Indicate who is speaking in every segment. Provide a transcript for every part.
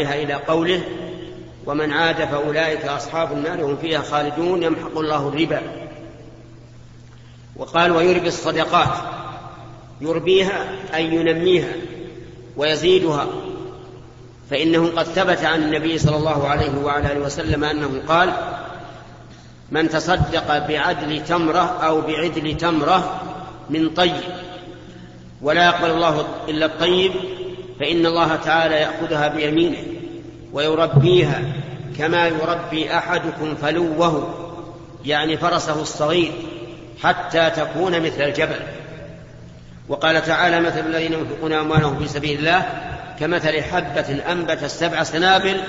Speaker 1: إلى قوله ومن عاد فأولئك أصحاب النار هم فيها خالدون يمحق الله الربا. وقال ويربي الصدقات يربيها أي ينميها ويزيدها. فإنه قد ثبت عن النبي صلى الله عليه وعلى آله وسلم أنه قال من تصدق بعدل تمرة أو بعدل تمرة من طيب ولا يقبل الله إلا الطيب فإن الله تعالى يأخذها بيمينه ويربيها كما يربي أحدكم فلوه يعني فرسه الصغير حتى تكون مثل الجبل. وقال تعالى مثل الذين ينفقون أموالهم في سبيل الله كمثل حبة أنبت السبع سنابل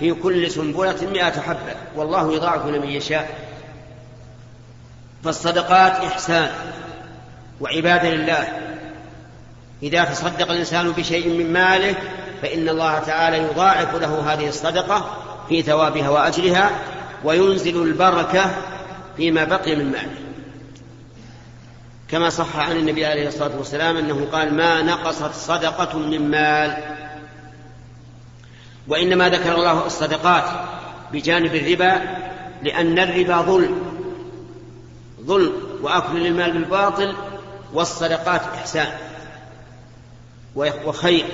Speaker 1: في كل سنبلة مئة حبة والله يضاعف لمن يشاء. فالصدقات إحسان وعبادة لله. إذا تصدق الإنسان بشيء من ماله فإن الله تعالى يضاعف له هذه الصدقة في ثوابها وأجرها وينزل البركة فيما بقي من ماله. كما صح عن النبي عليه الصلاة والسلام أنه قال ما نقصت صدقة من مال. وإنما ذكر الله الصدقات بجانب الربا لأن الربا ظلم. ظلم وأكل للمال بالباطل والصدقات إحسان. وخير.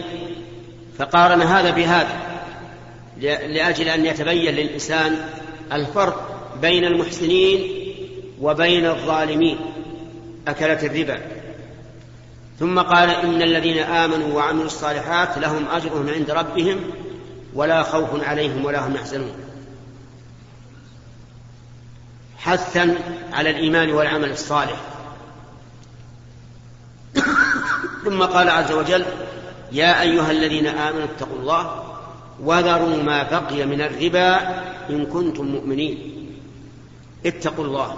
Speaker 1: فقارن هذا بهذا لأجل أن يتبين للإنسان الفرق بين المحسنين وبين الظالمين. أكلة الربا. ثم قال إن الذين آمنوا وعملوا الصالحات لهم أجرهم عند ربهم ولا خوف عليهم ولا هم يحزنون. حثا على الإيمان والعمل الصالح. ثم قال عز وجل يا أيها الذين آمنوا اتقوا الله وذروا ما بقي من الربا إن كنتم مؤمنين. اتقوا الله.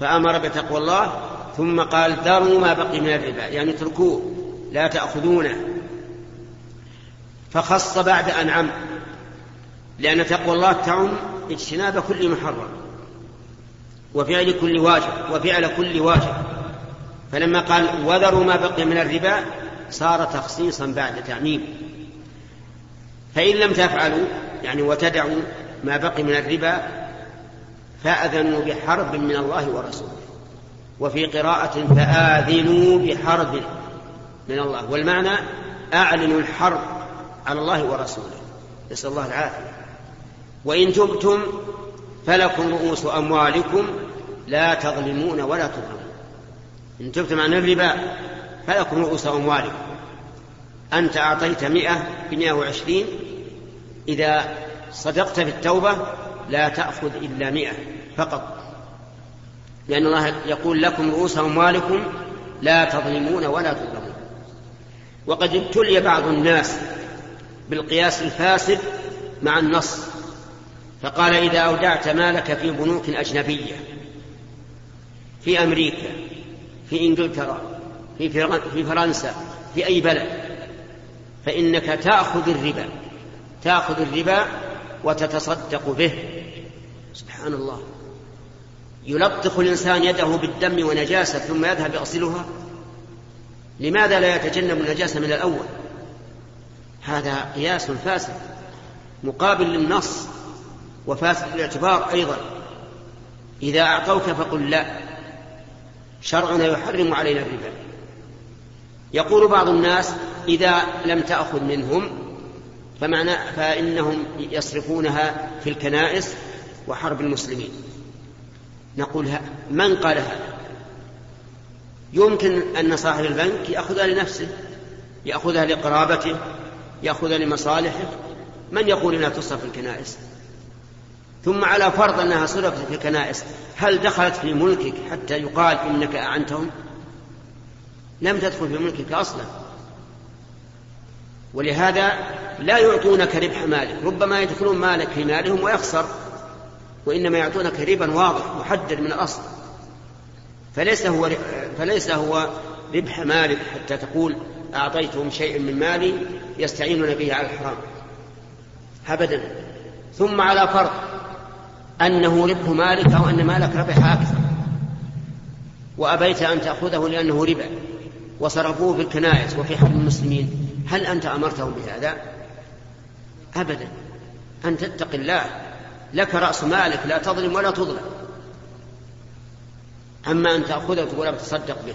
Speaker 1: فأمر بتقوى الله ثم قال ذروا ما بقي من الربا يعني اتركوه لا تأخذونه. فخص بعد أن عم لأن تقوى الله تعم اجتناب كل محرم وفعل كل واجب وفعل كل واجب. فلما قال وذروا ما بقي من الربا صار تخصيصا بعد تعميم. فإن لم تفعلوا يعني وتدعوا ما بقي من الربا فأذنوا بحرب من الله ورسوله. وفي قراءة فآذنوا بحرب من الله. والمعنى أعلنوا الحرب على الله ورسوله. نسأل الله العافية. وإن تبتم فلكم رؤوس أموالكم لا تظلمون ولا تظلمون. إن تبتم عن الربا فلكم رؤوس أموالكم. أنت أعطيت مئة بمئة وعشرين. إذا صدقت في التوبة لا تأخذ إلا مئة فقط. لأن الله يقول لكم رؤوس أموالكم لا تظلمون ولا تظلمون. وقد ابتلي بعض الناس بالقياس الفاسد مع النص. فقال إذا أودعت مالك في بنوك أجنبية في أمريكا في إنجلترا في فرنسا في أي بلد. فإنك تأخذ الربا تأخذ الربا وتتصدق به. سبحان الله يلطخ الإنسان يده بالدم ونجاسة ثم يذهب يغسلها. لماذا لا يتجنب النجاسة من الأول؟ هذا قياس فاسد مقابل للنص وفاسد الاعتبار أيضا. إذا أعطوك فقل لا. شرعنا يحرم علينا الربا. يقول بعض الناس إذا لم تأخذ منهم فمعنى فإنهم يصرفونها في الكنائس وحرب المسلمين. نقول من قال هذا؟ يمكن أن صاحب البنك يأخذها لنفسه يأخذها لقرابته يأخذها لمصالحه. من يقول إنها تصرف في الكنائس؟ ثم على فرض أنها صرفت في الكنائس هل دخلت في ملكك حتى يقال إنك أعنتهم؟ لم تدخل في ملكك أصلا. ولهذا لا يعطونك ربح مالك ربما يدخلون مالك في مالهم ويخسر وإنما يعطونك ربا واضح محدد من الأصل. فليس هو فليس هو ربح مالك حتى تقول أعطيتهم شيئا من مالي يستعينون به على الحرام. أبدا. ثم على فرض أنه ربح مالك أو أن مالك ربح أكثر. وأبيت أن تأخذه لأنه ربا وصرفوه في الكنائس وفي حرب المسلمين. هل أنت أمرتهم بهذا؟ أبدا. أن تتق الله. لك رأس مالك لا تظلم ولا تظلم. أما أن تأخذه وتقول بتصدق به.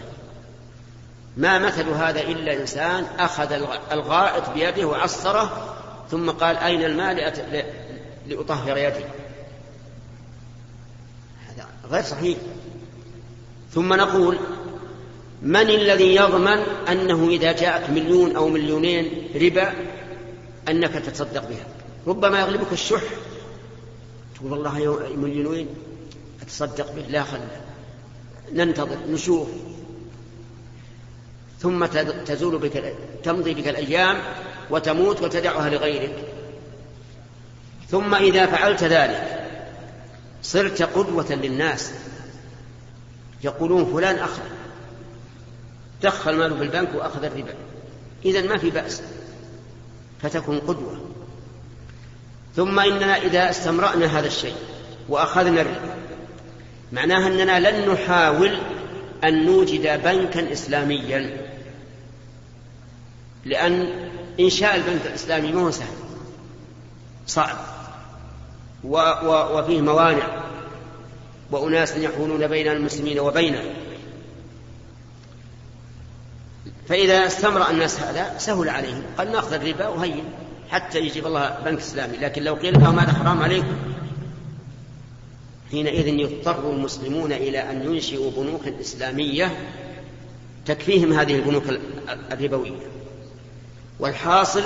Speaker 1: ما مثل هذا إلا إنسان أخذ الغائط بيده وعصره ثم قال أين المال لأطهر يدي غير صحيح. ثم نقول من الذي يضمن أنه إذا جاءك مليون أو مليونين ربا أنك تتصدق بها؟ ربما يغلبك الشح. تقول والله مليونين أتصدق به لا خل ننتظر نشوف. ثم تزول بك تمضي بك الأيام وتموت وتدعها لغيرك. ثم إذا فعلت ذلك صرت قدوة للناس. يقولون فلان أخذ. دخل ماله في البنك وأخذ الربا. إذا ما في بأس. فتكون قدوة. ثم إننا إذا استمرأنا هذا الشيء وأخذنا الربا معناها أننا لن نحاول أن نوجد بنكا إسلاميا. لأن إنشاء البنك الإسلامي ما هو سهل. صعب. و و وفيه موانع. وأناس يحولون بين المسلمين وبينه. فإذا استمر الناس هذا سهل عليهم. قال نأخذ الربا وهين حتى يجيب الله بنك إسلامي. لكن لو قيل لهم هذا حرام عليكم. حينئذ يضطر المسلمون إلى أن ينشئوا بنوكا إسلامية تكفيهم هذه البنوك الربوية. والحاصل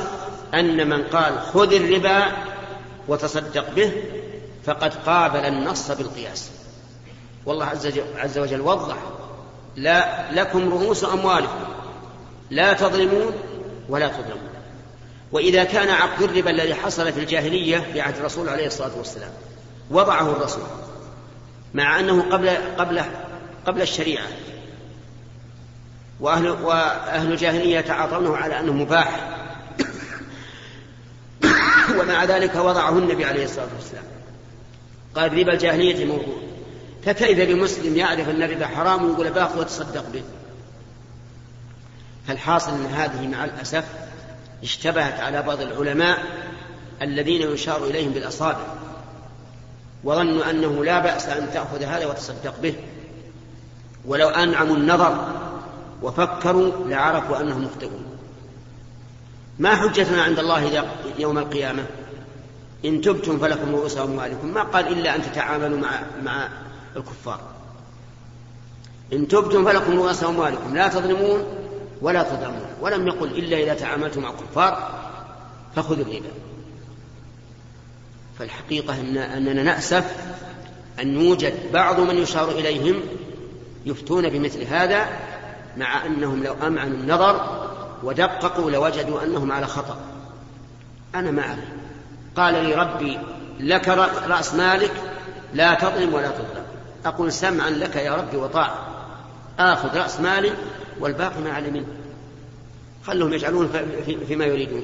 Speaker 1: أن من قال خذ الربا وتصدق به فقد قابل النص بالقياس. والله عز وجل وضح لا لكم رؤوس أموالكم لا تظلمون ولا تظلمون. وإذا كان عقد الربا الذي حصل في الجاهلية في عهد الرسول عليه الصلاة والسلام وضعه الرسول مع أنه قبل قبل قبل الشريعة وأهل وأهل الجاهلية يتعاطونه على أنه مباح ومع ذلك وضعه النبي عليه الصلاة والسلام. قال ربا الجاهلية موضوع. فكيف بمسلم يعرف أن الربا حرام ويقول باخذ وتصدق به؟ فالحاصل أن هذه مع الأسف اشتبهت على بعض العلماء الذين يشار إليهم بالأصابع وظنوا أنه لا بأس أن تأخذ هذا وتصدق به. ولو أنعموا النظر وفكروا لعرفوا أنهم مخطئون. ما حجتنا عند الله يوم القيامة؟ إن تبتم فلكم رؤوس أموالكم. ما قال إلا أن تتعاملوا مع مع الكفار. إن تبتم فلكم رؤوس أموالكم. لا تظلمون ولا تظلمون. ولم يقل إلا إذا تعاملتم مع الكفار فخذوا الربا. فالحقيقة إن أننا نأسف أن يوجد بعض من يشار إليهم يفتون بمثل هذا مع أنهم لو أمعنوا النظر ودققوا لوجدوا أنهم على خطأ. أنا ما أعرف. قال لي ربي لك رأس مالك لا تظلم ولا تظلم. أقول سمعا لك يا ربي وطاعة. آخذ رأس مالي والباقي ما علي منه. خلهم يجعلون فيما يريدون.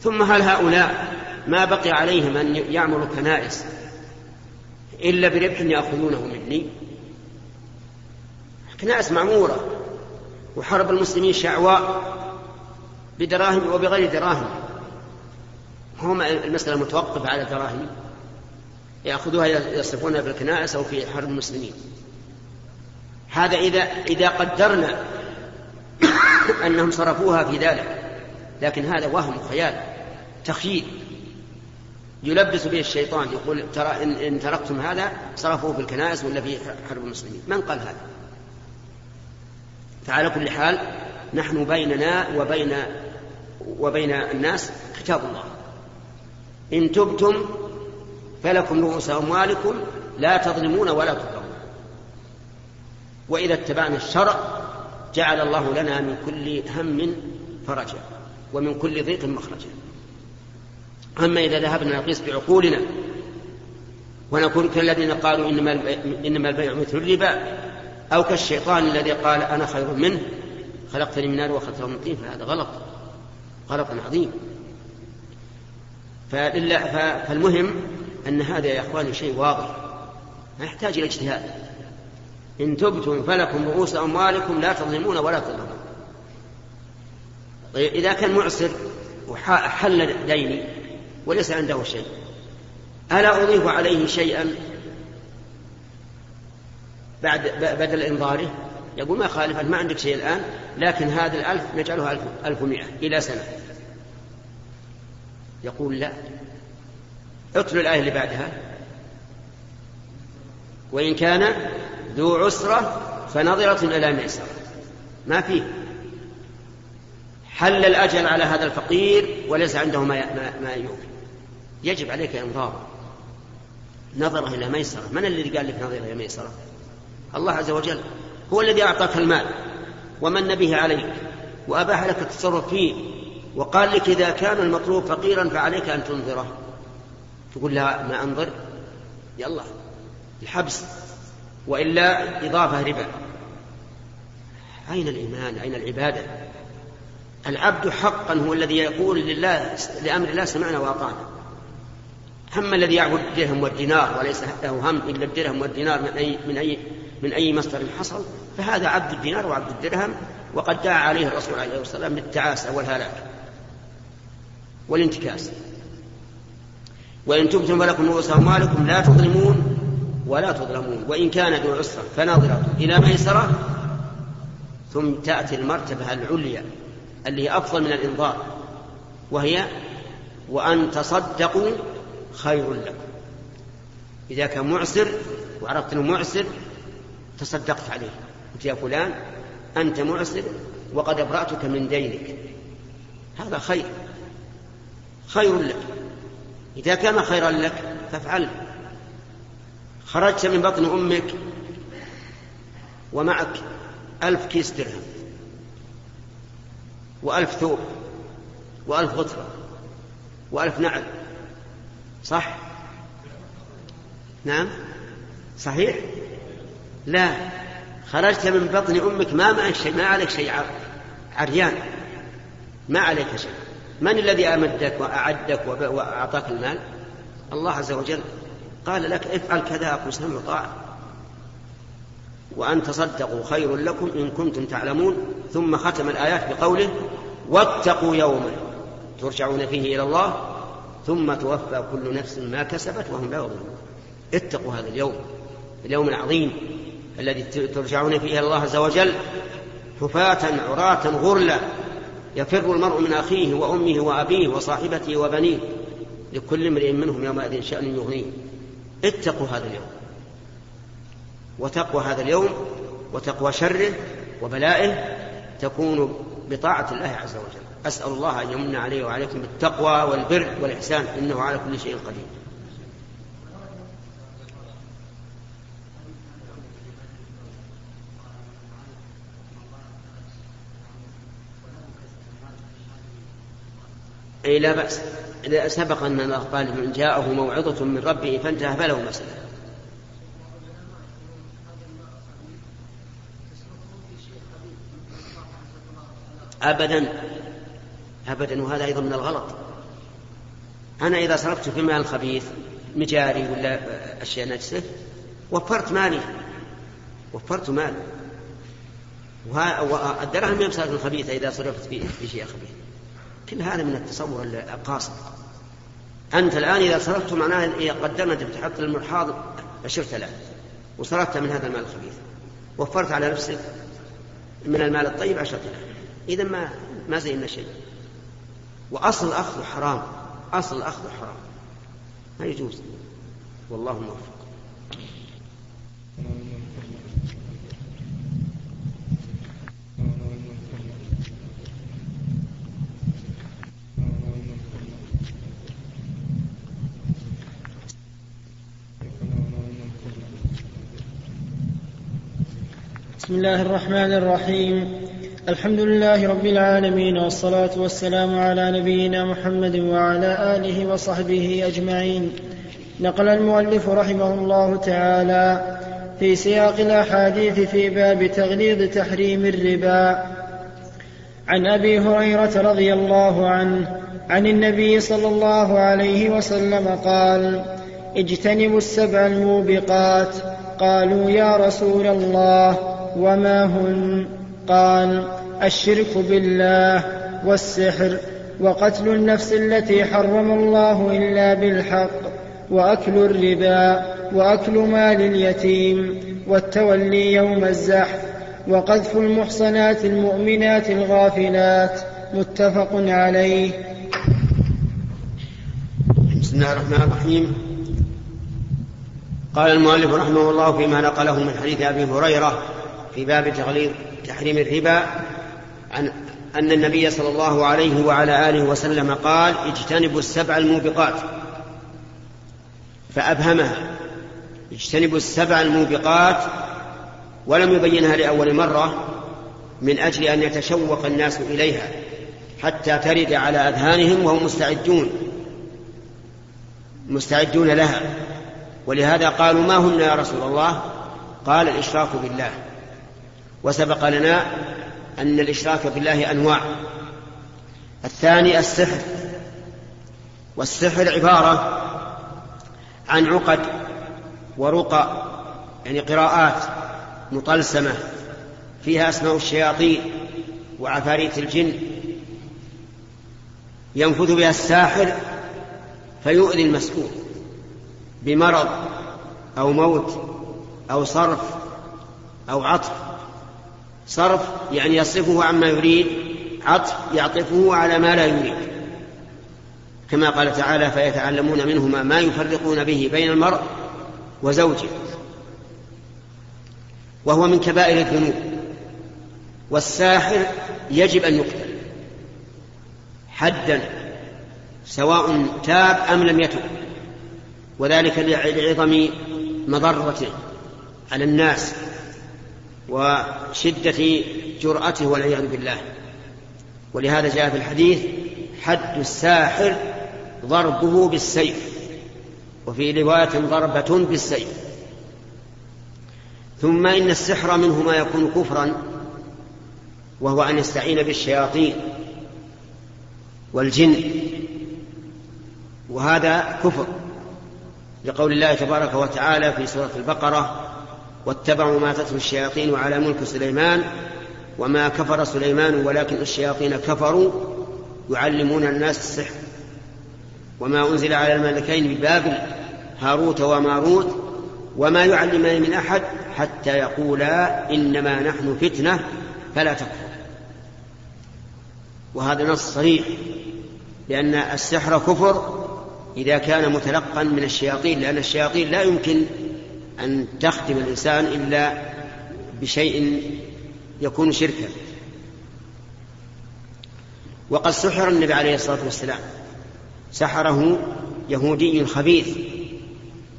Speaker 1: ثم هل هؤلاء ما بقي عليهم أن يعملوا كنائس إلا بربح يأخذونه مني؟ كنائس معمورة وحرب المسلمين شعواء بدراهم وبغير دراهم. هم المسألة متوقفة على دراهم يأخذوها يصرفونها في الكنائس أو في حرب المسلمين. هذا إذا إذا قدرنا أنهم صرفوها في ذلك. لكن هذا وهم خيال تخييل. يلبس به الشيطان يقول ترى إن, إن تركتم هذا صرفوه في الكنائس ولا في حرب المسلمين. من قال هذا؟ فعلى كل حال نحن بيننا وبين وبين الناس كتاب الله. إن تبتم فلكم رؤوس أموالكم لا تظلمون ولا تظلمون. وإذا اتبعنا الشرع جعل الله لنا من كل هم فرجا ومن كل ضيق مخرجا. أما إذا ذهبنا نقيس بعقولنا ونكون كالذين قالوا إنما البيع مثل الربا أو كالشيطان الذي قال أنا خير منه خلقتني من نار وخلقته من طين فهذا غلط غلط عظيم. فالمهم أن هذا يا إخواني شيء واضح ما يحتاج إلى اجتهاد. إن تبتم فلكم رؤوس أموالكم لا تظلمون ولا تظلمون. طيب إذا كان معسر وحل ديني وليس عنده شيء ألا أضيف عليه شيئا؟ بعد بدل إنظاره يقول ما خالف ما عندك شيء الآن لكن هذا الألف نجعله ألف, ألف ومئة إلى سنة. يقول لا. اتلو الآية اللي بعدها. وإن كان ذو عسرة فنظرة إلى ميسرة. ما فيه. حل الأجل على هذا الفقير وليس عنده ما ما يوفي. يجب عليك إنظاره نظرة إلى ميسرة. من الذي قال لك نظرة إلى ميسرة؟ الله عز وجل هو الذي أعطاك المال ومن به عليك وأباح لك التصرف فيه وقال لك إذا كان المطلوب فقيرا فعليك أن تنظره تقول لا ما أنظر. يلا الحبس وإلا إضافة ربا. أين الإيمان؟ أين العبادة؟ العبد حقا هو الذي يقول لله لأمر الله سمعنا وأطعنا. هم الذي يعبد الدرهم والدينار وليس له هم إلا الدرهم والدينار من أي من أي من أي مصدر حصل فهذا عبد الدينار وعبد الدرهم وقد دعا عليه الرسول عليه الصلاة والسلام بالتعاسة والهلاك والانتكاس. وإن تبتم فلكم رؤوس أموالكم لا تظلمون ولا تظلمون وإن كان ذو عسرة فناظرة إلى ميسرة ثم تأتي المرتبة العليا اللي هي أفضل من الإنظار وهي وأن تصدقوا خير لكم. إذا كان معسر وعرفت أنه معسر تصدقت عليه. قلت يا فلان أنت معسر وقد أبرأتك من دينك. هذا خير. خير لك. إذا كان خيرا لك فافعل خرجت من بطن أمك ومعك ألف كيس درهم وألف ثوب وألف غترة وألف نعل. صح؟ نعم؟ صحيح؟ لا خرجت من بطن أمك ما معك شيء ما عليك شيء عريان. ما عليك شيء. من الذي أمدك وأعدك وأعطاك المال؟ الله عز وجل. قال لك افعل كذا أقول سمع وطاعة وأن تصدقوا خير لكم إن كنتم تعلمون. ثم ختم الآيات بقوله واتقوا يوما ترجعون فيه إلى الله ثم توفى كل نفس ما كسبت وهم لا يظلمون. اتقوا هذا اليوم اليوم العظيم. الذي ترجعون فيه إلى الله عز وجل حفاة عراة غرلا يفر المرء من أخيه وأمه وأبيه وصاحبته وبنيه لكل امرئ منهم يومئذ شأن يغنيه. اتقوا هذا اليوم. وتقوى هذا اليوم وتقوى شره وبلائه تكون بطاعة الله عز وجل. أسأل الله أن يمن علي وعليكم بالتقوى والبر والإحسان إنه على كل شيء قدير. أي لا بأس. إذا سبق أن قال من جاءه موعظة من ربه فانتهى فله مسألة. أبدا. أبدا. وهذا أيضا من الغلط. أنا إذا صرفت في المال الخبيث مجاري ولا أشياء نجسة وفرت مالي. وفرت مال. والدراهم هي الخبيثة إذا صرفت في شيء خبيث. كل هذا من التصور القاصر أنت الآن إذا صرفت معناه إذا أنت بتحط المرحاض عشرة آلاف وصرفت من هذا المال الخبيث. وفرت على نفسك من المال الطيب عشرة آلاف إذا ما ما زينا شيء. وأصل الأخذ حرام. أصل الأخذ حرام. ما يجوز. والله موفق.
Speaker 2: بسم الله الرحمن الرحيم. الحمد لله رب العالمين والصلاة والسلام على نبينا محمد وعلى آله وصحبه أجمعين. نقل المؤلف رحمه الله تعالى في سياق الأحاديث في باب تغليظ تحريم الربا. عن أبي هريرة رضي الله عنه عن النبي صلى الله عليه وسلم قال اجتنبوا السبع الموبقات. قالوا يا رسول الله وما هن قال الشرك بالله والسحر وقتل النفس التي حرم الله إلا بالحق وأكل الربا وأكل مال اليتيم والتولي يوم الزحف وقذف المحصنات المؤمنات الغافلات. متفق عليه.
Speaker 1: بسم الله الرحمن الرحيم. قال المؤلف رحمه الله فيما نقله من حديث أبي هريرة في باب تغليظ تحريم الربا عن أن النبي صلى الله عليه وعلى آله وسلم قال اجتنبوا السبع الموبقات. فابهمها اجتنبوا السبع الموبقات ولم يبينها لأول مرة من أجل أن يتشوق الناس إليها حتى ترد على أذهانهم وهم مستعدون مستعدون لها. ولهذا قالوا ما هن يا رسول الله؟ قال الإشراك بالله. وسبق لنا أن الإشراك بالله أنواع. الثاني السحر والسحر عبارة عن عقد ورقى يعني قراءات مطلسمة فيها أسماء الشياطين وعفاريت الجن. ينفذ بها الساحر فيؤذي المسؤول بمرض أو موت أو صرف أو عطف. صرف يعني يصرفه عما يريد عطف يعطفه على ما لا يريد. كما قال تعالى فيتعلمون منهما ما يفرقون به بين المرء وزوجه. وهو من كبائر الذنوب. والساحر يجب أن يقتل. حدا سواء تاب أم لم يتب. وذلك لعظم مضرته على الناس. وشدة جرأته والعياذ بالله. ولهذا جاء في الحديث حد الساحر ضربه بالسيف وفي رواية ضربة بالسيف. ثم إن السحر منه ما يكون كفرا وهو أن يستعين بالشياطين والجن. وهذا كفر لقول الله تبارك وتعالى في سورة البقرة واتبعوا ما تتلو الشياطين على ملك سليمان وما كفر سليمان ولكن الشياطين كفروا يعلمون الناس السحر. وما أنزل على الملكين ببابل هاروت وماروت وما يعلمان من أحد حتى يقولا إنما نحن فتنة فلا تكفر. وهذا نص صريح لأن السحر كفر إذا كان متلقا من الشياطين لأن الشياطين لا يمكن أن تخدم الإنسان إلا بشيء يكون شركا. وقد سحر النبي عليه الصلاة والسلام. سحره يهودي خبيث.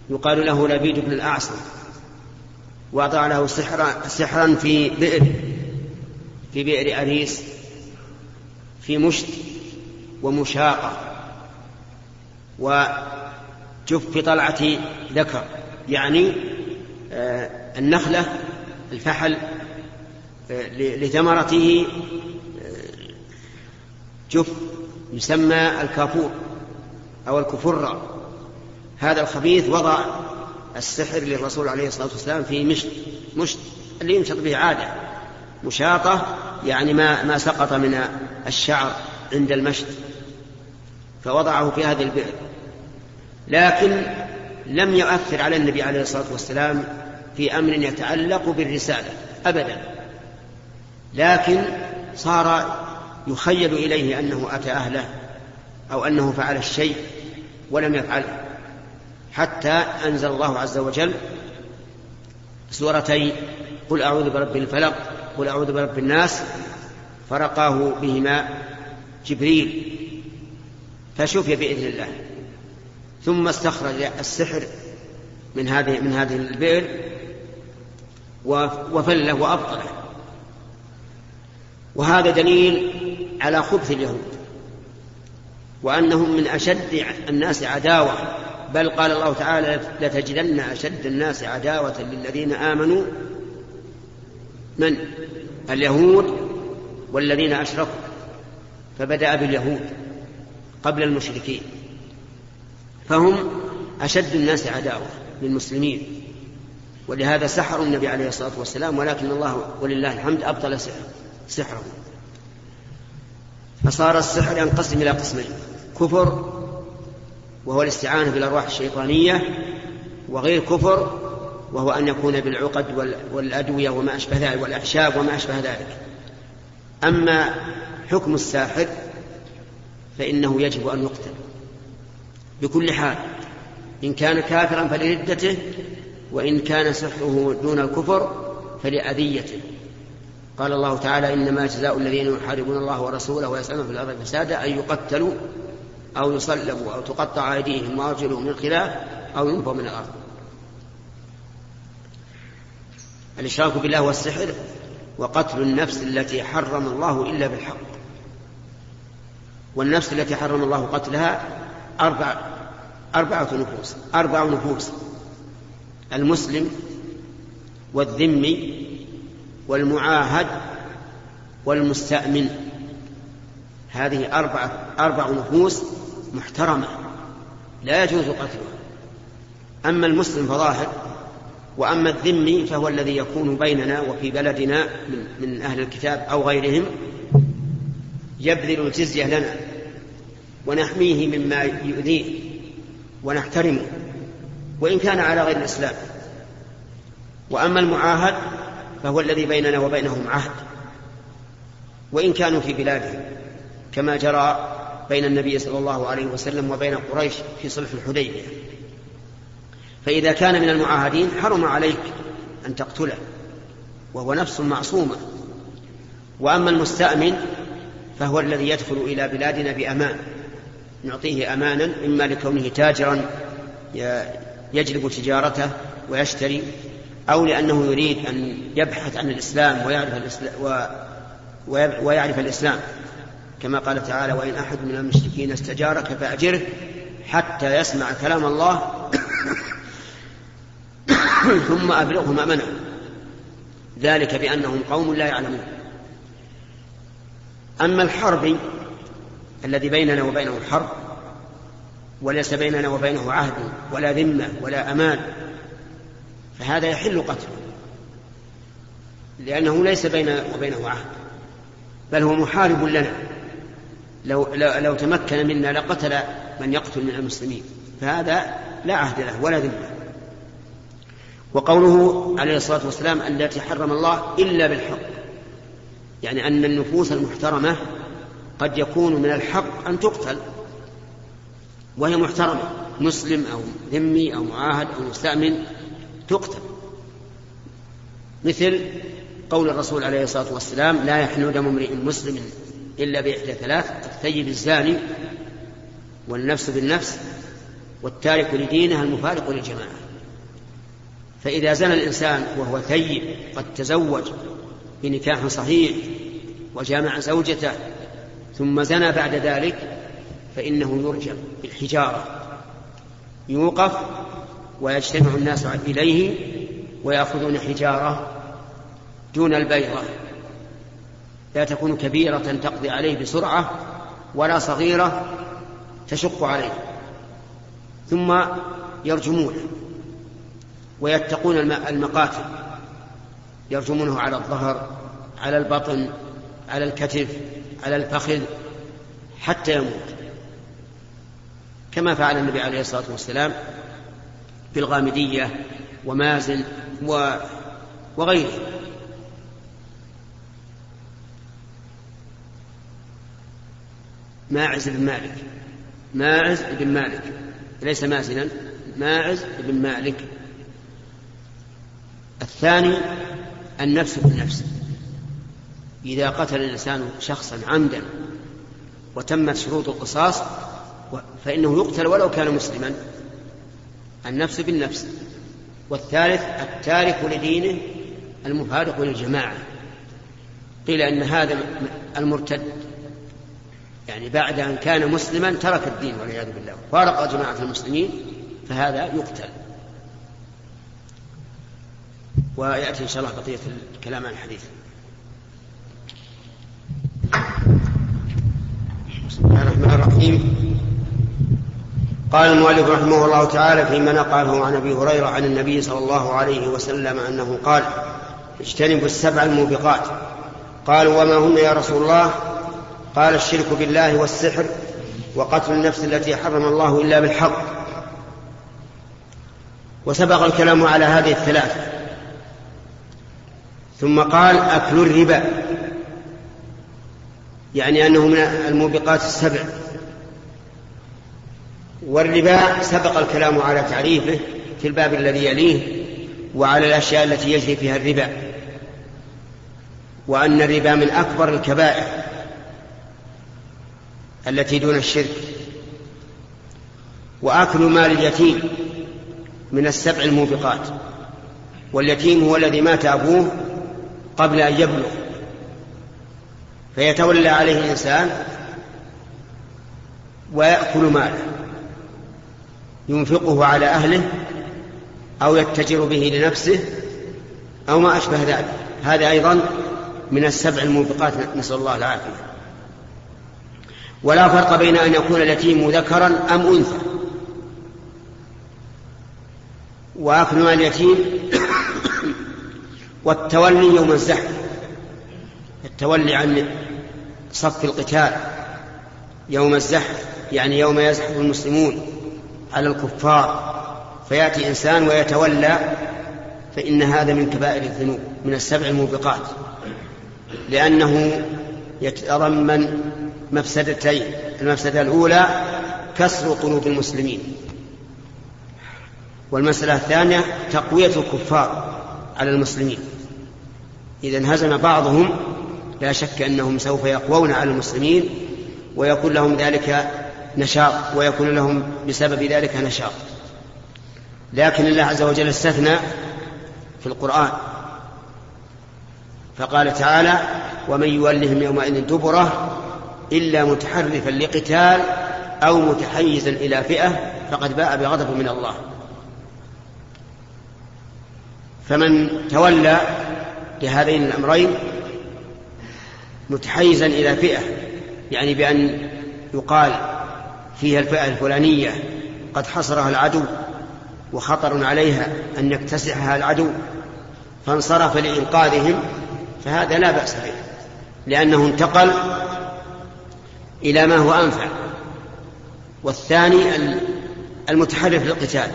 Speaker 1: يقال له لبيد بن الأعصم. وضع له سحرا, سحرا في بئر. في بئر أريس. في مشت ومشاقة. وجف طلعة ذكر. يعني النخلة الفحل آه، لثمرته آه، جف يسمى الكافور أو الكفرة هذا الخبيث وضع السحر للرسول عليه الصلاة والسلام في مشت مشت اللي يمشط به عادة مشاطة يعني ما ما سقط من الشعر عند المشت فوضعه في هذه البئر. لكن لم يؤثر على النبي عليه الصلاة والسلام في أمر يتعلق بالرسالة ابدا. لكن صار يخيل إليه أنه أتى أهله أو أنه فعل الشيء ولم يفعله. حتى أنزل الله عز وجل سورتي قل أعوذ برب الفلق قل أعوذ برب الناس فرقاه بهما جبريل فشفي بإذن الله. ثم استخرج السحر من هذه من هذه البئر وفله وأبطله. وهذا دليل على خبث اليهود وأنهم من أشد الناس عداوة. بل قال الله تعالى لتجدن أشد الناس عداوة للذين آمنوا من؟ اليهود والذين أشركوا. فبدأ باليهود قبل المشركين. فهم أشد الناس عداوة للمسلمين ولهذا سحروا النبي عليه الصلاة والسلام ولكن الله ولله الحمد أبطل سحره. فصار السحر ينقسم إلى قسمين كفر وهو الاستعانة بالأرواح الشيطانية وغير كفر وهو أن يكون بالعقد والأدوية وما أشبه ذلك والأعشاب وما أشبه ذلك. أما حكم الساحر فإنه يجب أن يقتل. بكل حال. إن كان كافرا فلردته وإن كان سحره دون الكفر فلأذيته. قال الله تعالى إنما جزاء الذين يحاربون الله ورسوله ويسألون في الأرض فسادا أن يقتلوا أو يصلبوا أو تقطع أيديهم وأرجلهم من خلاف أو ينفوا من الأرض. الإشراك بالله والسحر وقتل النفس التي حرم الله إلا بالحق. والنفس التي حرم الله قتلها أربع أربعة نفوس أربع نفوس المسلم والذمي والمعاهد والمستأمن. هذه أربعة أربع نفوس محترمة لا يجوز قتلها. أما المسلم فظاهر وأما الذمي فهو الذي يكون بيننا وفي بلدنا من, من أهل الكتاب أو غيرهم يبذل الجزية لنا ونحميه مما يؤذيه. ونحترمه وإن كان على غير الإسلام. وأما المعاهد فهو الذي بيننا وبينهم عهد وإن كانوا في بلادهم كما جرى بين النبي صلى الله عليه وسلم وبين قريش في صلح الحديبية. فإذا كان من المعاهدين حرم عليك أن تقتله وهو نفس معصومة. وأما المستأمن فهو الذي يدخل إلى بلادنا بأمان. نعطيه أمانا إما لكونه تاجرا يجلب تجارته ويشتري أو لأنه يريد أن يبحث عن الإسلام ويعرف الإسلام, ويعرف الإسلام. كما قال تعالى وإن أحد من المشركين استجارك فأجره حتى يسمع كلام الله ثم أبلغه مأمنه ذلك بأنهم قوم لا يعلمون. أما الحرب الذي بيننا وبينه حرب وليس بيننا وبينه عهد ولا ذمة ولا أمان. فهذا يحل قتله لأنه ليس بيننا وبينه عهد بل هو محارب لنا. لو, لو, لو تمكن منا لقتل من يقتل من المسلمين. فهذا لا عهد له ولا ذمة. وقوله عليه الصلاة والسلام التي حرم الله إلا بالحق يعني أن النفوس المحترمة قد يكون من الحق أن تقتل وهي محترمة مسلم أو ذمي أو معاهد أو مستأمن تقتل. مثل قول الرسول عليه الصلاة والسلام لا يحل دم امرئ مسلم إلا بإحدى ثلاث الثيب الزاني والنفس بالنفس والتارك لدينها المفارق للجماعة. فإذا زنى الإنسان وهو ثيب قد تزوج بنكاح صحيح وجامع زوجته ثم زنى بعد ذلك فإنه يرجم بالحجارة. يوقف ويجتمع الناس إليه ويأخذون حجارة دون البيضة. لا تكون كبيرة تقضي عليه بسرعة ولا صغيرة تشق عليه. ثم يرجمونه ويتقون المقاتل. يرجمونه على الظهر على البطن على الكتف. على الفخذ حتى يموت. كما فعل النبي عليه الصلاة والسلام في الغامديه ومازن وغيره. ماعز بن مالك. ماعز بن مالك. ليس مازنا. ماعز بن مالك. الثاني النفس بالنفس. إذا قتل الإنسان شخصا عمدا وتمت شروط القصاص فإنه يقتل ولو كان مسلما. النفس بالنفس. والثالث التارك لدينه المفارق للجماعة. قيل أن هذا المرتد. يعني بعد أن كان مسلما ترك الدين والعياذ بالله. فارق جماعة المسلمين فهذا يقتل. ويأتي إن شاء الله بقية الكلام عن الحديث. بسم الله الرحمن الرحيم قال المؤلف رحمه الله تعالى فيما نقله عن ابي هريره عن النبي صلى الله عليه وسلم انه قال اجتنبوا السبع الموبقات قالوا وما هن يا رسول الله قال الشرك بالله والسحر وقتل النفس التي حرم الله إلا بالحق وسبق الكلام على هذه الثلاثة ثم قال أكل الربا يعني أنه من الموبقات السبع. والربا سبق الكلام على تعريفه في الباب الذي يليه وعلى الأشياء التي يجري فيها الربا. وأن الربا من أكبر الكبائر التي دون الشرك. وأكل مال اليتيم من السبع الموبقات. واليتيم هو الذي مات أبوه قبل أن يبلغ. فيتولى عليه الإنسان ويأكل ماله ينفقه على أهله أو يتجر به لنفسه أو ما أشبه ذلك. هذا أيضا من السبع الموبقات نسأل الله العافية. ولا فرق بين أن يكون اليتيم ذكرا أم أنثى. وأكل مال اليتيم والتولي يوم الزحف. التولي عن صف القتال يوم الزحف يعني يوم يزحف المسلمون على الكفار. فيأتي إنسان ويتولى فإن هذا من كبائر الذنوب من السبع الموبقات. لأنه يتضمن مفسدتين المفسدة الأولى كسر قلوب المسلمين. والمسألة الثانية تقوية الكفار على المسلمين. إذا انهزم بعضهم لا شك أنهم سوف يقوون على المسلمين ويكون لهم ذلك نشاط ويكون لهم بسبب ذلك نشاط. لكن الله عز وجل استثنى في القرآن. فقال تعالى ومن يولهم يومئذ دبره إلا متحرفا لقتال أو متحيزا إلى فئة فقد باء بغضب من الله. فمن تولى لهذين الأمرين متحيزا إلى فئة يعني بأن يقال فيها الفئة الفلانية قد حصرها العدو وخطر عليها أن يكتسحها العدو فانصرف لإنقاذهم فهذا لا بأس به لأنه انتقل إلى ما هو أنفع. والثاني المتحرف للقتال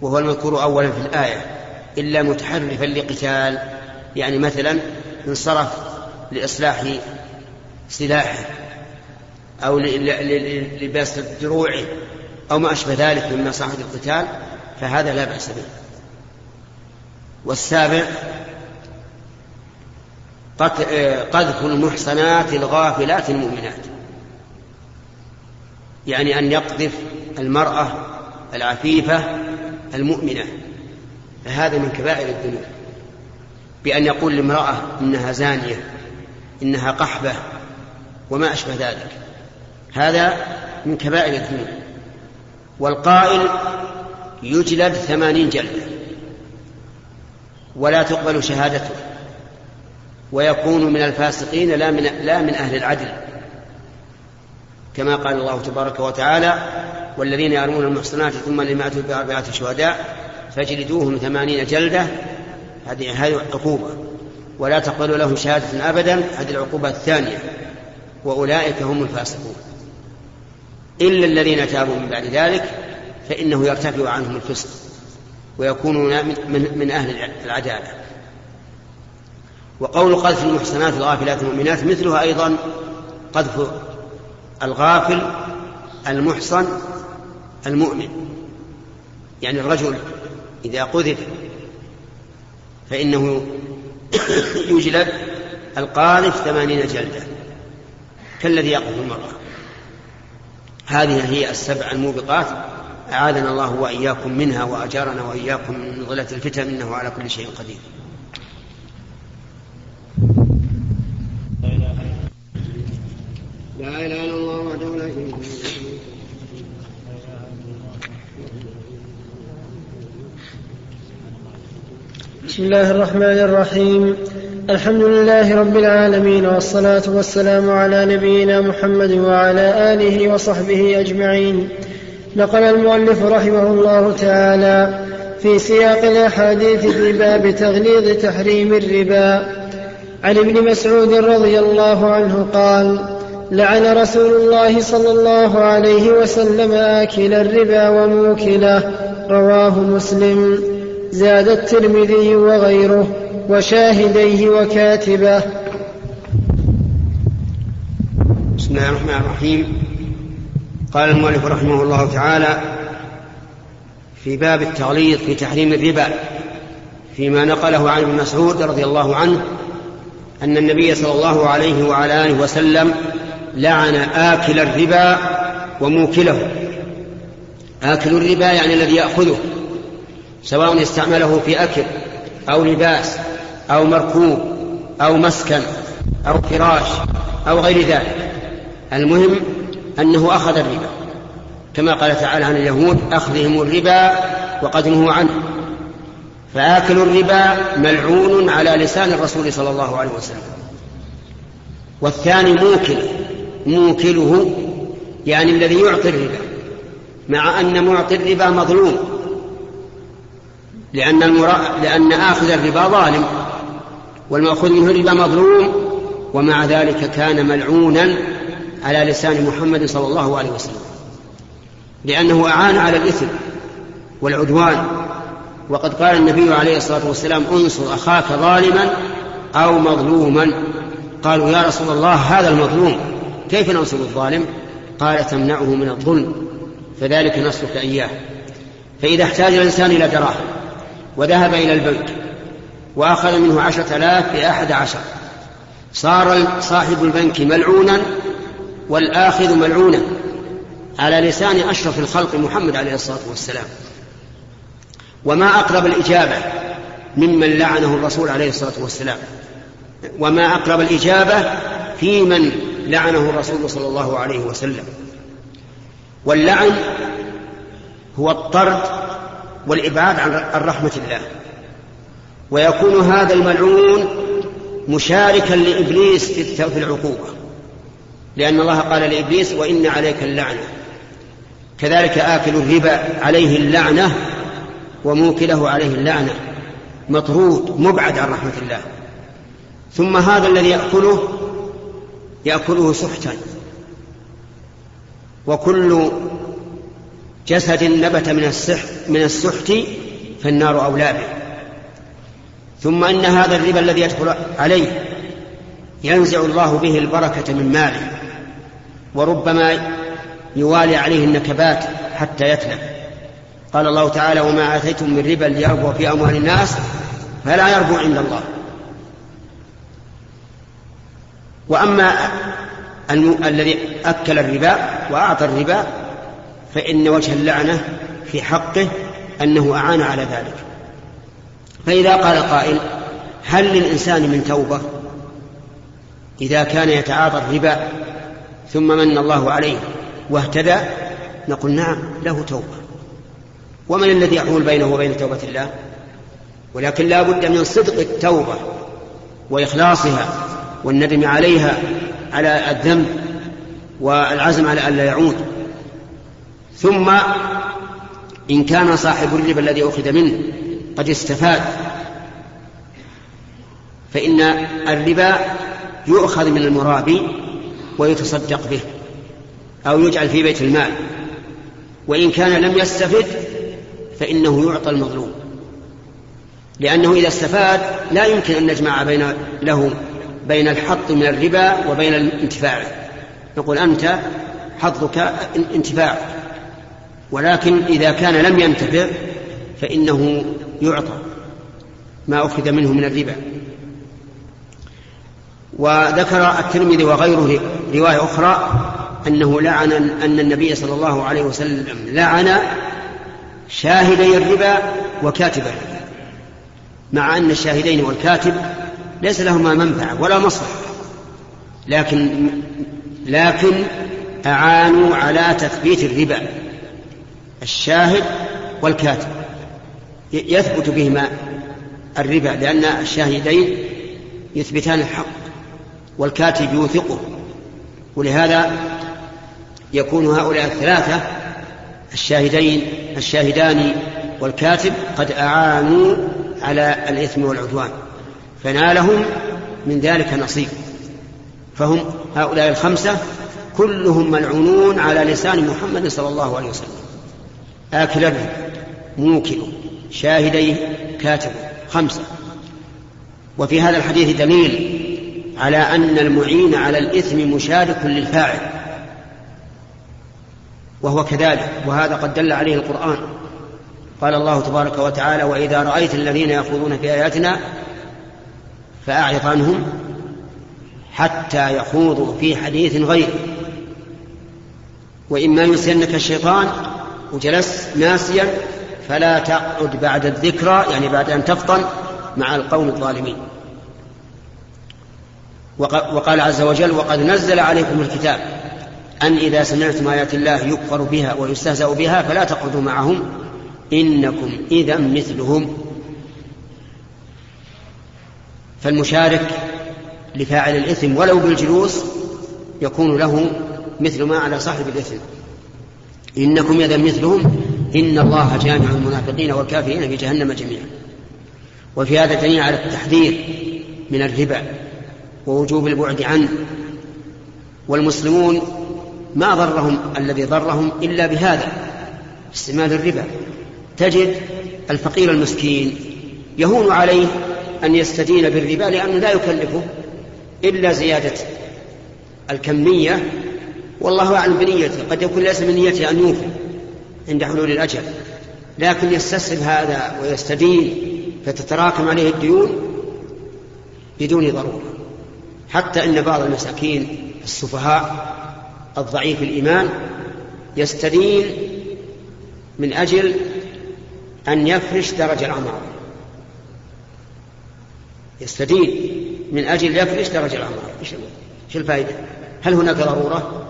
Speaker 1: وهو المذكور أولا في الآية إلا متحرفا لقتال يعني مثلا انصرف لإصلاح سلاحه أو لباس دروعه أو ما أشبه ذلك من مصاحف القتال فهذا لا بأس به. والسابع قذف المحصنات الغافلات المؤمنات. يعني أن يقذف المرأة العفيفة المؤمنة. فهذا من كبائر الذنوب. بأن يقول لامرأة إنها زانية. إنها قحبة وما أشبه ذلك. هذا من كبائر الذنوب. والقائل يجلد ثمانين جلدة ولا تقبل شهادته ويكون من الفاسقين لا من, لا من أهل العدل. كما قال الله تبارك وتعالى والذين يرمون المحصنات ثم لم يأتوا بأربعة شهداء فاجلدوهم ثمانين جلدة. هذه هذه عقوبة. ولا تقبلوا له شهادة أبدا هذه العقوبة الثانية. وأولئك هم الفاسقون. إلا الذين تابوا من بعد ذلك فإنه يرتفع عنهم الفسق ويكونون من, من أهل العدالة. وقول قذف المحسنات الغافلات المؤمنات مثلها أيضا قذف الغافل المحصن المؤمن. يعني الرجل إذا قذف فإنه يجلد القاذف ثمانين جلدة كالذي يقذف المرأة. هذه هي السبع الموبقات أعاذنا الله وإياكم منها وأجارنا وإياكم من ظلة الفتن إنه على كل شيء قدير. لا إله إلا الله وحده لا شريك له.
Speaker 2: بسم الله الرحمن الرحيم. الحمد لله رب العالمين والصلاة والسلام على نبينا محمد وعلى آله وصحبه أجمعين. نقل المؤلف رحمه الله تعالى في سياق الأحاديث في باب تغليظ تحريم الربا. عن ابن مسعود رضي الله عنه قال لعن رسول الله صلى الله عليه وسلم آكل الربا وموكله رواه مسلم. زاد الترمذي وغيره وشاهديه وكاتبه.
Speaker 1: بسم الله الرحمن الرحيم. قال المؤلف رحمه الله تعالى في باب التغليظ في تحريم الربا فيما نقله عن ابن مسعود رضي الله عنه أن النبي صلى الله عليه وعلى آله وسلم لعن آكل الربا وموكله. آكل الربا يعني الذي يأخذه. سواء استعمله في أكل أو لباس أو مركوب أو مسكن أو فراش أو غير ذلك. المهم أنه أخذ الربا. كما قال تعالى عن اليهود أخذهم الربا وقد نهوا عنه. فآكل الربا ملعون على لسان الرسول صلى الله عليه وسلم. والثاني موكل. موكله يعني الذي يعطي الربا مع أن معطي الربا مظلوم. لأن, المرا... لأن آخذ الربا ظالم والمأخوذ منه الربا مظلوم ومع ذلك كان ملعونا على لسان محمد صلى الله عليه وسلم. لأنه أعان على الإثم والعدوان. وقد قال النبي عليه الصلاة والسلام انصر أخاك ظالما أو مظلوما. قالوا يا رسول الله هذا المظلوم كيف ننصر الظالم؟ قال تمنعه من الظلم فذلك نصرك إياه. فإذا احتاج الإنسان إلى دراهم وذهب إلى البنك وأخذ منه عشرة آلاف بأحد عشر. صار صاحب البنك ملعونا والآخذ ملعونا على لسان أشرف الخلق محمد عليه الصلاة والسلام. وما أقرب الإجابة ممن لعنه الرسول عليه الصلاة والسلام. وما أقرب الإجابة في من لعنه الرسول صلى الله عليه وسلم. واللعن هو الطرد والإبعاد عن رحمة الله. ويكون هذا الملعون مشاركا لإبليس في العقوبة. لأن الله قال لإبليس وإن عليك اللعنة. كذلك آكل الربا عليه اللعنة وموكله عليه اللعنة. مطرود مبعد عن رحمة الله. ثم هذا الذي يأكله يأكله سحتا. وكل جسد نبت من السحت من السحت فالنار أولى به. ثم إن هذا الربا الذي يدخل عليه ينزع الله به البركة من ماله وربما يوالي عليه النكبات حتى يتلف قال الله تعالى وما آتيتم من ربا ليربو في أموال الناس فلا يربو عند الله. وأما الذي أكل الربا وأعطى الربا فإن وجه اللعنة في حقه أنه أعان على ذلك. فإذا قال قائل هل للإنسان من توبة؟ إذا كان يتعاطى الربا ثم من الله عليه واهتدى نقول نعم له توبة. ومن الذي يحول بينه وبين توبة الله؟ ولكن لا بد من صدق التوبة وإخلاصها والندم عليها على الذنب والعزم على ألا يعود. ثم إن كان صاحب الربا الذي أخذ منه قد استفاد. فإن الربا يؤخذ من المرابي ويتصدق به أو يجعل في بيت المال. وإن كان لم يستفد فإنه يعطى المظلوم. لأنه إذا استفاد لا يمكن أن نجمع بين له بين الحط من الربا وبين الانتفاع. نقول أنت حظك انتفاع. ولكن إذا كان لم ينتفع فإنه يعطى ما أخذ منه من الربا. وذكر الترمذي وغيره رواية أخرى أنه لعن أن النبي صلى الله عليه وسلم لعن شاهدي الربا وكاتب الربا مع أن الشاهدين والكاتب ليس لهما منفعة ولا مصلحة لكن لكن أعانوا على تثبيت الربا. الشاهد والكاتب. يثبت بهما الربا لأن الشاهدين يثبتان الحق والكاتب يوثقه. ولهذا يكون هؤلاء الثلاثة الشاهدين الشاهدان والكاتب قد أعانوا على الإثم والعدوان فنالهم من ذلك نصيب. فهم هؤلاء الخمسة كلهم ملعونون على لسان محمد صلى الله عليه وسلم. آكل به موكل. شاهديه كاتب. خمسة. وفي هذا الحديث دليل على أن المعين على الإثم مشارك للفاعل. وهو كذلك. وهذا قد دل عليه القرآن. قال الله تبارك وتعالى وإذا رأيت الذين يخوضون في آياتنا فأعرض عنهم حتى يخوضوا في حديث غيره. وإما ينسينك الشيطان وجلست ناسيا فلا تقعد بعد الذكرى يعني بعد أن تفطن مع القوم الظالمين. وقال عز وجل وقد نزل عليكم الكتاب أن إذا سمعتم آيات الله يكفر بها ويستهزأ بها فلا تقعدوا معهم إنكم إذا مثلهم. فالمشارك لفاعل الإثم ولو بالجلوس يكون له مثل ما على صاحب الإثم. إنكم إذا مثلهم. إن الله جامع المنافقين والكافرين في جهنم جميعا. وفي هذا دليل على التحذير من الربا ووجوب البعد عنه. والمسلمون ما ضرهم الذي ضرهم إلا بهذا استعمال الربا. تجد الفقير المسكين يهون عليه أن يستدين بالربا لأنه لا يكلفه إلا زيادة الكمية والله أعلم بنيته. قد يكون ليس من نيته أن يوفي عند حلول الأجل. لكن يستسهل هذا ويستدين فتتراكم عليه الديون بدون ضرورة. حتى إن بعض المساكين السفهاء الضعيف الإيمان يستدين من أجل أن يفرش درج العمار يستدين من أجل يفرش درج العمار إيش الفائدة؟ هل هناك ضرورة؟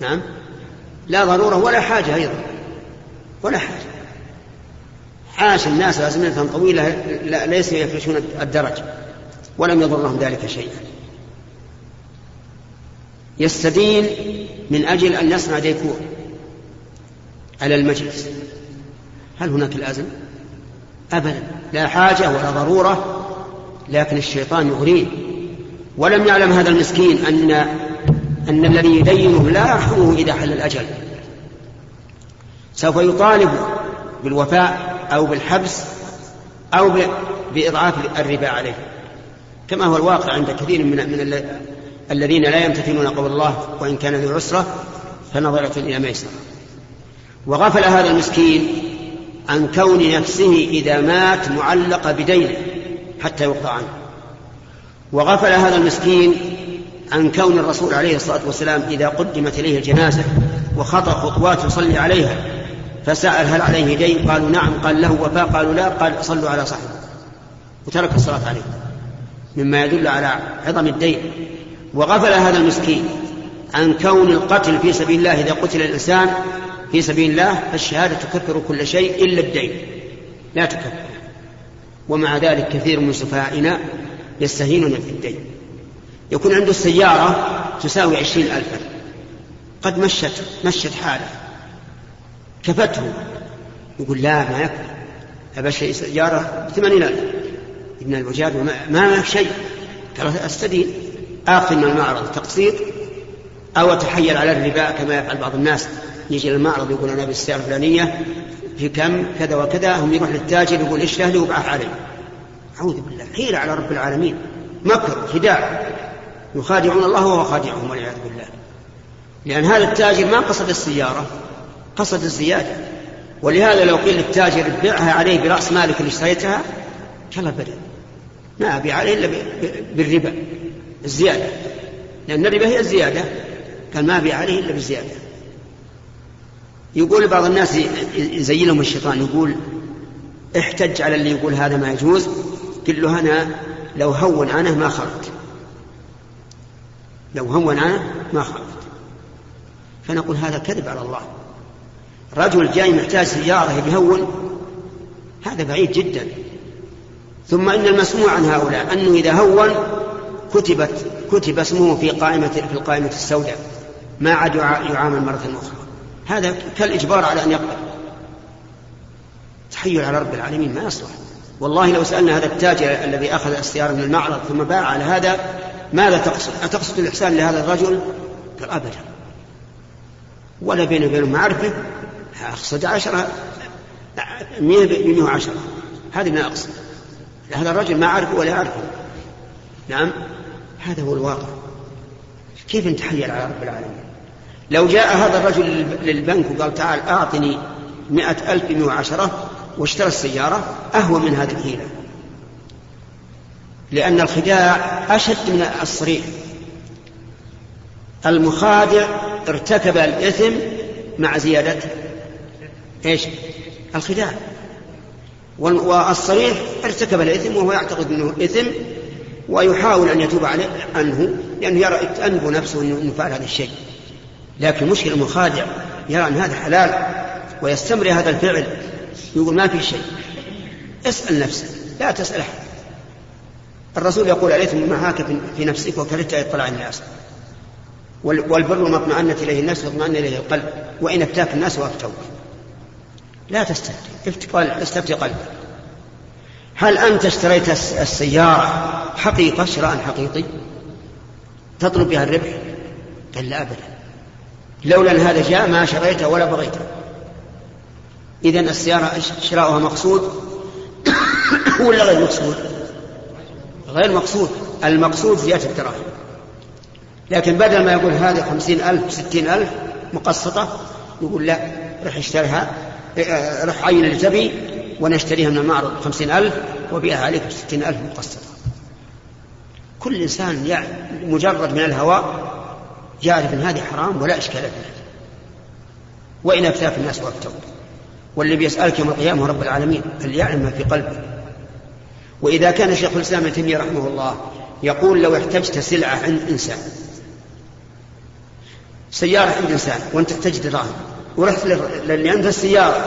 Speaker 1: نعم. لا ضرورة ولا حاجة أيضا. ولا حاجة. عاش الناس أزمنة طويلة ليسوا يفرشون الدرج. ولم يضرهم ذلك شيئا. يستدين من أجل أن يصنع ديكور على المجلس. هل هناك لازم أبدا. لا حاجة ولا ضرورة لكن الشيطان يغريه. ولم يعلم هذا المسكين أن أن الذي يدينه لا يرحمه إذا حل الأجل. سوف يطالب بالوفاء أو بالحبس أو بإضعاف الربا عليه. كما هو الواقع عند كثير من من الذين لا يمتثلون قول الله وإن كان ذو عسرة فنظرة إلى ميسرة. وغفل هذا المسكين عن كون نفسه إذا مات معلقة بدينه حتى يقضى عنه. وغفل هذا المسكين عن كون الرسول عليه الصلاة والسلام إذا قدمت إليه الجنازة وخطى خطوات يصلي عليها فسأل هل عليه دين؟ قالوا نعم. قال له وفاء؟ قالوا لا. قال صلوا على صاحبه. وترك الصلاة عليه مما يدل على عظم الدين. وغفل هذا المسكين عن كون القتل في سبيل الله إذا قتل الإنسان في سبيل الله فالشهادة تكفر كل شيء إلا الدين. لا تكفر. ومع ذلك كثير من سفهائنا يستهينون في الدين. يكون عنده السيارة تساوي عشرين ألفا. قد مشت مشت حالة. كفته. يقول لا ما يكفي. أبى سيارة بثمانين ألف. ابن الوجاد ما معك شيء. قال استدين آخذ من المعرض تقسيط أو أتحيل على الربا كما يفعل بعض الناس. يجي للمعرض يقول أنا بالسعر الفلانية في كم؟ كذا وكذا. هم يروح للتاجر يقول إيش له؟ وبعث عليه. أعوذ بالله. حيلة على رب العالمين. مكر خداع. يخادعون الله وهو خادعهم والعياذ بالله. لأن هذا التاجر ما قصد السيارة قصد الزيادة. ولهذا لو قيل للتاجر بيعها عليه برأس مالك اللي اشتريتها قال أبدا ما أبيع عليه إلا بالربا الزيادة. لأن الربا هي الزيادة. قال ما أبيع عليه إلا بالزيادة. يقول بعض الناس يزين لهم الشيطان يقول احتج على اللي يقول هذا ما يجوز قل له أنا لو هون عنه ما خرجت. لو هون عنه ما خرجت فنقول هذا كذب على الله. رجل جاي محتاج سيارة يهون هذا بعيد جدا. ثم إن المسموع عن هؤلاء أنه إذا هون كتبت كتب اسمه في قائمة في القائمة السوداء ما عاد يعامل مرة أخرى. هذا كالإجبار على أن يقبل. تحيل على رب العالمين ما يصلح. والله لو سألنا هذا التاجر الذي أخذ السيارة من المعرض ثم باع على هذا ماذا تقصد؟ أتقصد الإحسان لهذا الرجل؟ قال أبدا. ولا بيني وبينه معرفة. أقصد عشرة. مئة وعشرة. هذه ما أقصد. هذا الرجل ما أعرفه ولا أعرفه نعم. هذا هو الواقع. كيف نتحيل على رب العالمين؟ لو جاء هذا الرجل للبنك وقال تعال أعطني مئة ألف بمئة وعشرة واشترى السيارة أهون من هذه الحيلة لأن الخداع أشد من الصريح. المخادع ارتكب الإثم مع زيادة إيش؟ الخداع. والصريح ارتكب الإثم وهو يعتقد أنه إثم ويحاول أن يتوب عنه لأنه يرى تأنب نفسه أنه فعل هذا الشيء. لكن مشكلة المخادع يرى أن هذا حلال ويستمر هذا الفعل. يقول ما في شيء. اسأل نفسك. لا تسأل أحد. الرسول يقول الإثم ما هاك في نفسك وكرهت يطلع الناس. والبر ما اطمأنت إليه الناس واطمأن إليه القلب. وإن أفتاك الناس وأفتوك. لا تستفتي. استفتي قلبك. هل أنت اشتريت السيارة حقيقة شراء حقيقي؟ تطلب بها الربح؟ قال لا أبدا. لولا أن هذا جاء ما شريته ولا بغيته. إذا السيارة شراؤها مقصود ولا غير مقصود؟ غير مقصود المقصود زيادة الدراهم لكن بدل ما يقول هذه خمسين ألف ستين ألف مقسطة يقول لا رح اشتريها رح عين اللي تبي ونشتريها من المعرض بخمسين ألف وبيعها عليك بستين ألف مقسطة. كل إنسان يعني مجرد من الهواء يعرف أن هذه حرام ولا إشكال فيها. وإن أفتاك الناس وأفتوا واللي بيسألك يوم القيامة رب العالمين اللي يعلم ما في قلبك وإذا كان شيخ الإسلام ابن تيمية رحمه الله يقول لو احتجت سلعة عند إنسان سيارة عند إنسان وأنت تحتاج دراهم ورحت للي عنده السيارة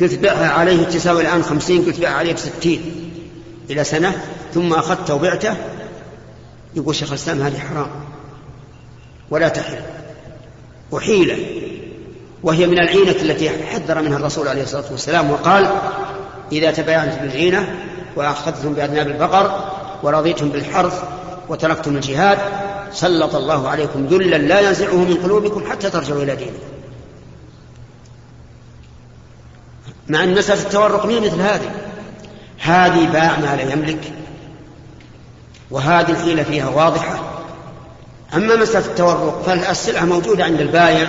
Speaker 1: قلت بيعها عليه تساوي الآن خمسين قلت بيعها عليه بستين إلى سنة ثم أخذته وبعته يقول شيخ الإسلام هذه حرام ولا تحل وحيلة وهي من العينة التي حذر منها الرسول عليه الصلاة والسلام وقال إذا تبايعتم بالعينة وأخذتم بأذناب البقر ورضيتم بالحرث وتركتم الجهاد سلط الله عليكم ذلا لا ينزعه من قلوبكم حتى ترجعوا إلى دينكم. مع أن مسألة التورق مين مثل هذه. هذه باع ما لا يملك وهذه الحيلة فيها واضحة. أما مسألة التورق فالسلعة موجودة عند البايع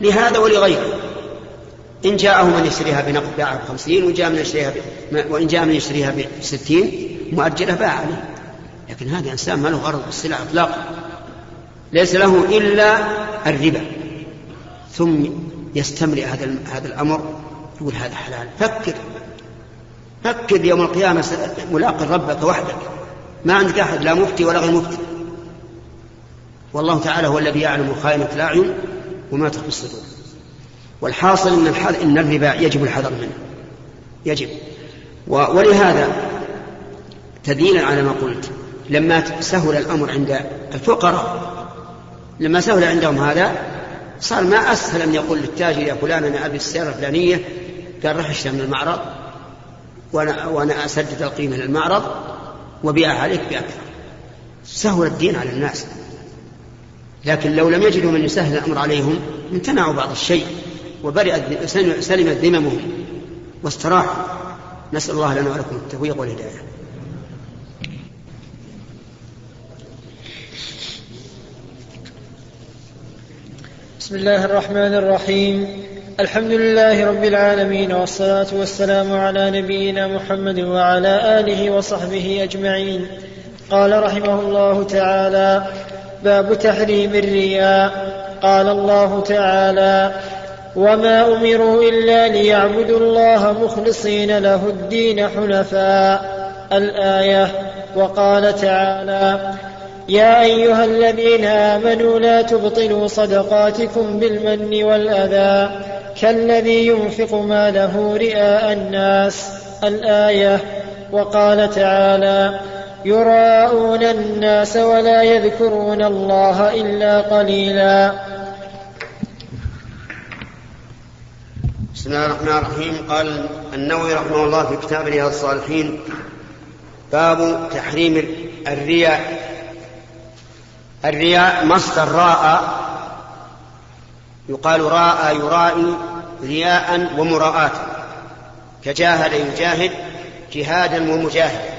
Speaker 1: لهذا ولغيره. إن جاءه من يشتريها بنقد باعها بخمسين وإن جاء من يشتريها ب... وإن جاء من يشتريها بستين مؤجلة باع عليه لكن هذا إنسان ما له غرض بالسلع إطلاقا. ليس له إلا الربا. ثم يستمر هذا هذا الأمر يقول هذا حلال. فكر. فكر يوم القيامة ملاقي ربك وحدك. ما عندك أحد لا مفتي ولا غير مفتي. والله تعالى هو الذي يعلم خائنة الأعين وما تخفي الصدور. والحاصل إن الحذر إن الربا يجب الحذر منه. يجب. ولهذا تدينا على ما قلت لما سهل الأمر عند الفقراء لما سهل عندهم هذا صار ما أسهل أن يقول للتاجر يا فلان أنا أبي السيارة الفلانية. قال روح اشتري من المعرض وأنا وأنا أسدد القيمة للمعرض وبيعها عليك بأكثر. سهل الدين على الناس. لكن لو لم يجدوا من يسهل الأمر عليهم امتنعوا بعض الشيء. وبرئت سلمت ذممهم واستراحوا نسأل الله لنا ولكم التوفيق والهداية.
Speaker 2: بسم الله الرحمن الرحيم. الحمد لله رب العالمين والصلاة والسلام على نبينا محمد وعلى آله وصحبه أجمعين. قال رحمه الله تعالى باب تحريم الرياء. قال الله تعالى وما امروا الا ليعبدوا الله مخلصين له الدين حنفاء الايه وقال تعالى يا ايها الذين امنوا لا تبطلوا صدقاتكم بالمن والاذى كالذي ينفق ماله رئاء الناس الايه وقال تعالى يراءون الناس ولا يذكرون الله الا قليلا
Speaker 1: بسم الله الرحمن الرحيم. قال النووي رحمه الله في كتاب رياض الصالحين باب تحريم الرياء. الرياء مصدر راء يقال راء يرائي رياء ومراءاة كجاهد يجاهد جهادا ومجاهدا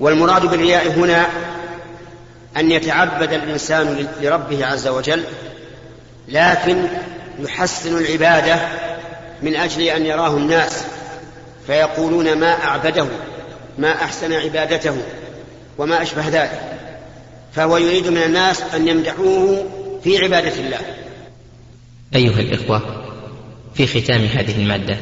Speaker 1: والمراد بالرياء هنا أن يتعبد الإنسان لربه عز وجل لكن يحسن العبادة من أجل أن يراه الناس فيقولون ما أعبده ما أحسن عبادته وما أشبه ذلك. فهو يريد من الناس أن يمدحوه في عبادة الله.
Speaker 3: أيها الإخوة في ختام هذه المادة